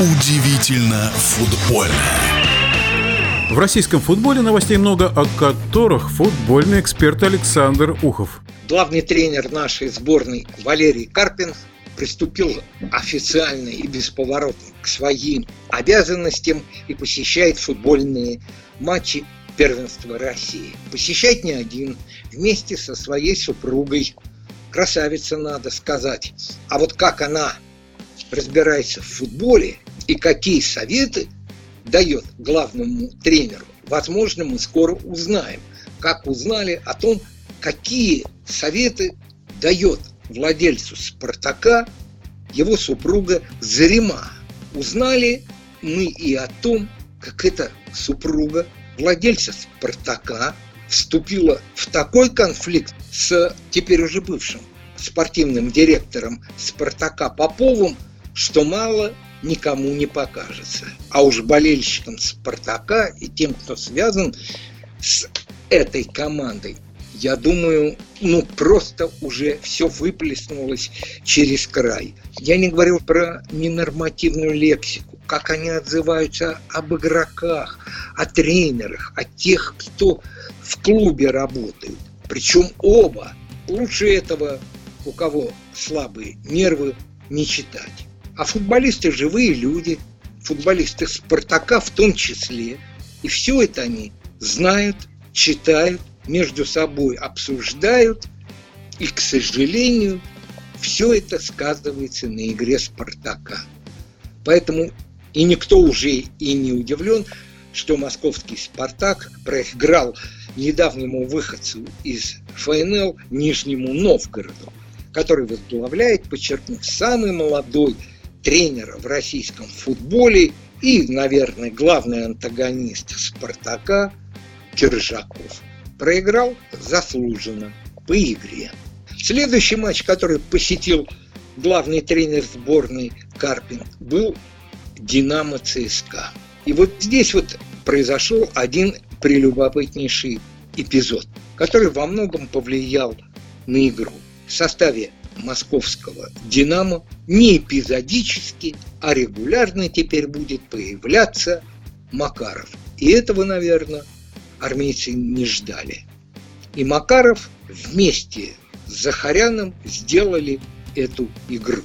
Удивительно футбольно. В российском футболе новостей много, о которых футбольный эксперт Александр Ухов. Главный тренер нашей сборной Валерий Карпин приступил официально и бесповоротно к своим обязанностям и посещает футбольные матчи первенства России. Посещает не один, вместе со своей супругой. Красавица, надо сказать. А вот как она разбирается в футболе и какие советы дает главному тренеру, возможно, мы скоро узнаем. Как узнали о том, какие советы дает владельцу «Спартака» его супруга Зарима. Узнали мы и о том, как эта супруга владельца «Спартака» вступила в такой конфликт с теперь уже бывшим спортивным директором «Спартака» Поповым, что мало никому не покажется. А уж болельщикам «Спартака» и тем, кто связан с этой командой, я думаю, ну просто уже все выплеснулось через край. Я не говорю про ненормативную лексику, как они отзываются об игроках, о тренерах, о тех, кто в клубе работают. Причем оба. Лучше этого, у кого слабые нервы, не читать. А футболисты живые люди, футболисты Спартака в том числе. И все это они знают, читают, между собой обсуждают, и, к сожалению, все это сказывается на игре Спартака. Поэтому и никто уже и не удивлен, что московский «Спартак» проиграл недавнему выходцу из ФНЛ Нижнему Новгороду, который возглавляет, подчеркну, самый молодой тренер в российском футболе и, наверное, главный антагонист «Спартака» Киржаков. Проиграл заслуженно по игре. Следующий матч, который посетил главный тренер сборной Карпин, был «Динамо ЦСКА». И вот здесь вот произошел один прелюбопытнейший эпизод, который во многом повлиял на игру. В составе московского «Динамо» не эпизодически, а регулярно теперь будет появляться Макаров. И этого, наверное, армейцы не ждали. И Макаров вместе с Захаряном сделали эту игру.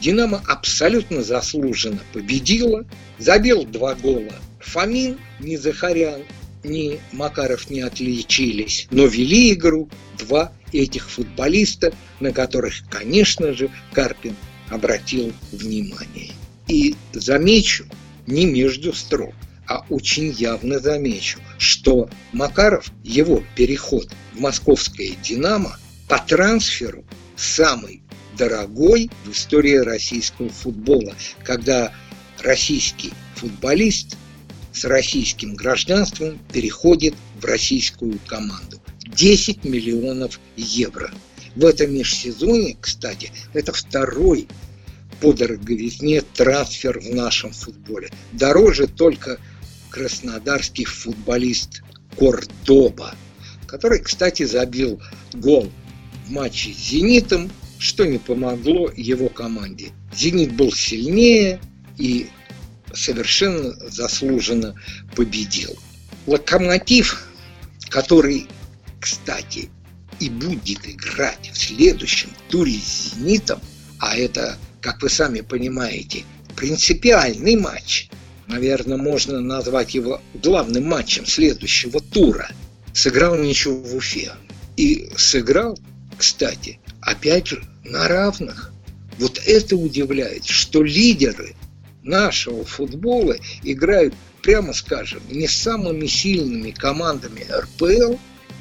«Динамо» абсолютно заслуженно победила, забил два гола Фомин, ни Захарян, ни Макаров не отличились, но вели игру два этих футболиста, на которых, конечно же, Карпин обратил внимание. И замечу, не между строк, а очень явно замечу, что Макаров, его переход в московское «Динамо» по трансферу самый дорогой в истории российского футбола, когда российский футболист с российским гражданством переходит в российскую команду. 10 миллионов евро. В этом межсезоне, кстати, это второй по дороговизне трансфер в нашем футболе. Дороже только краснодарский футболист Кордоба, который, кстати, забил гол в матче с «Зенитом», что не помогло его команде. «Зенит» был сильнее и совершенно заслуженно победил. «Локомотив», который, кстати, и будет играть в следующем туре с «Зенитом», а это, как вы сами понимаете, принципиальный матч – наверное, можно назвать его главным матчем следующего тура, сыграл ничего в Уфе. И сыграл, кстати, опять же, на равных. Вот это удивляет, что лидеры нашего футбола играют, прямо скажем, не самыми сильными командами РПЛ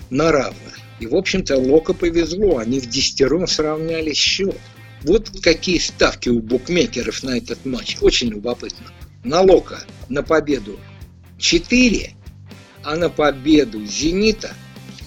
на равных. И, в общем-то, Лока повезло, они в десятером сравняли счет. Вот какие ставки у букмекеров на этот матч. Очень любопытно на Лока на победу 4, а на победу Зенита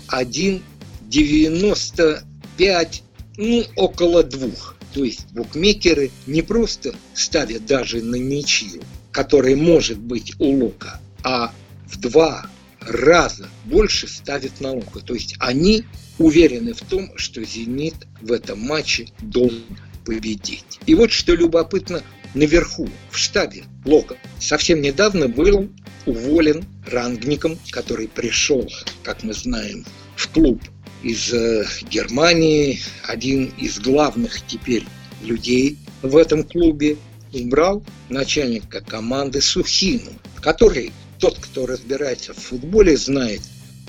1,95, ну, около двух. То есть букмекеры не просто ставят даже на ничью, которая может быть у Лока, а в два раза больше ставят на Лока. То есть они уверены в том, что «Зенит» в этом матче должен победить. И вот что любопытно, наверху, в штабе Лока. Совсем недавно был уволен рангником, который пришел, как мы знаем, в клуб из э, Германии, один из главных теперь людей в этом клубе, убрал начальника команды Сухину, который, тот, кто разбирается в футболе, знает,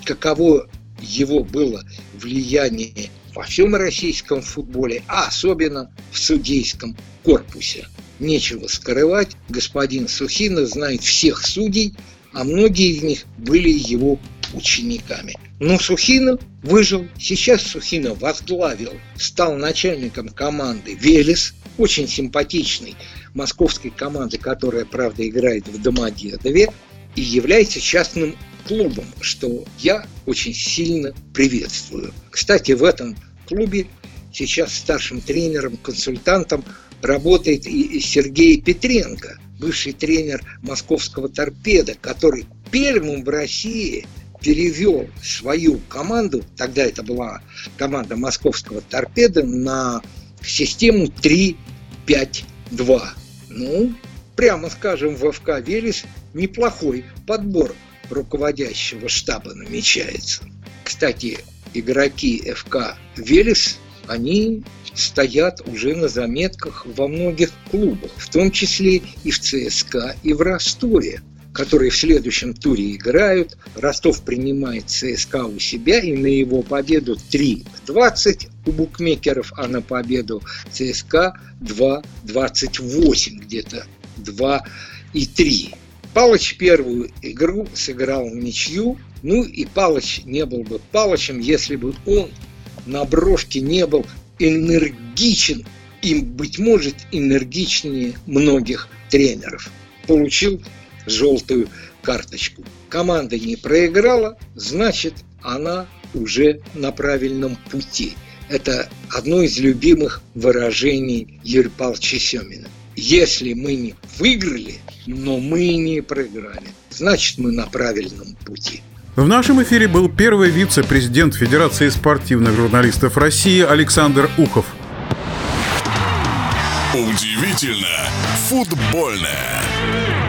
каково его было влияние во всем российском футболе, а особенно в судейском корпусе. Нечего скрывать, господин Сухина знает всех судей, а многие из них были его учениками. Но Сухина выжил. Сейчас Сухина возглавил, стал начальником команды «Велес», очень симпатичной московской команды, которая, правда, играет в Домодедове, и является частным клубом, что я очень сильно приветствую. Кстати, в этом клубе сейчас старшим тренером, консультантом работает и Сергей Петренко, бывший тренер московского торпеда, который первым в России перевел свою команду, тогда это была команда московского торпеда, на систему 3-5-2. Ну, прямо скажем, в ФК «Велес» неплохой подбор руководящего штаба намечается. Кстати, игроки ФК «Велес», они стоят уже на заметках во многих клубах, в том числе и в ЦСКА, и в Ростове которые в следующем туре играют. Ростов принимает ЦСКА у себя, и на его победу 3-20 у букмекеров, а на победу ЦСКА 2-28, где-то 2 и 3. Палыч первую игру сыграл в ничью, ну и Палыч не был бы Палычем, если бы он на брошке не был энергичен, и, быть может, энергичнее многих тренеров. Получил желтую карточку. Команда не проиграла, значит, она уже на правильном пути. Это одно из любимых выражений Юрия Павловича Семина. Если мы не выиграли, но мы не проиграли, значит, мы на правильном пути. В нашем эфире был первый вице-президент Федерации спортивных журналистов России Александр Ухов. Удивительно футбольное.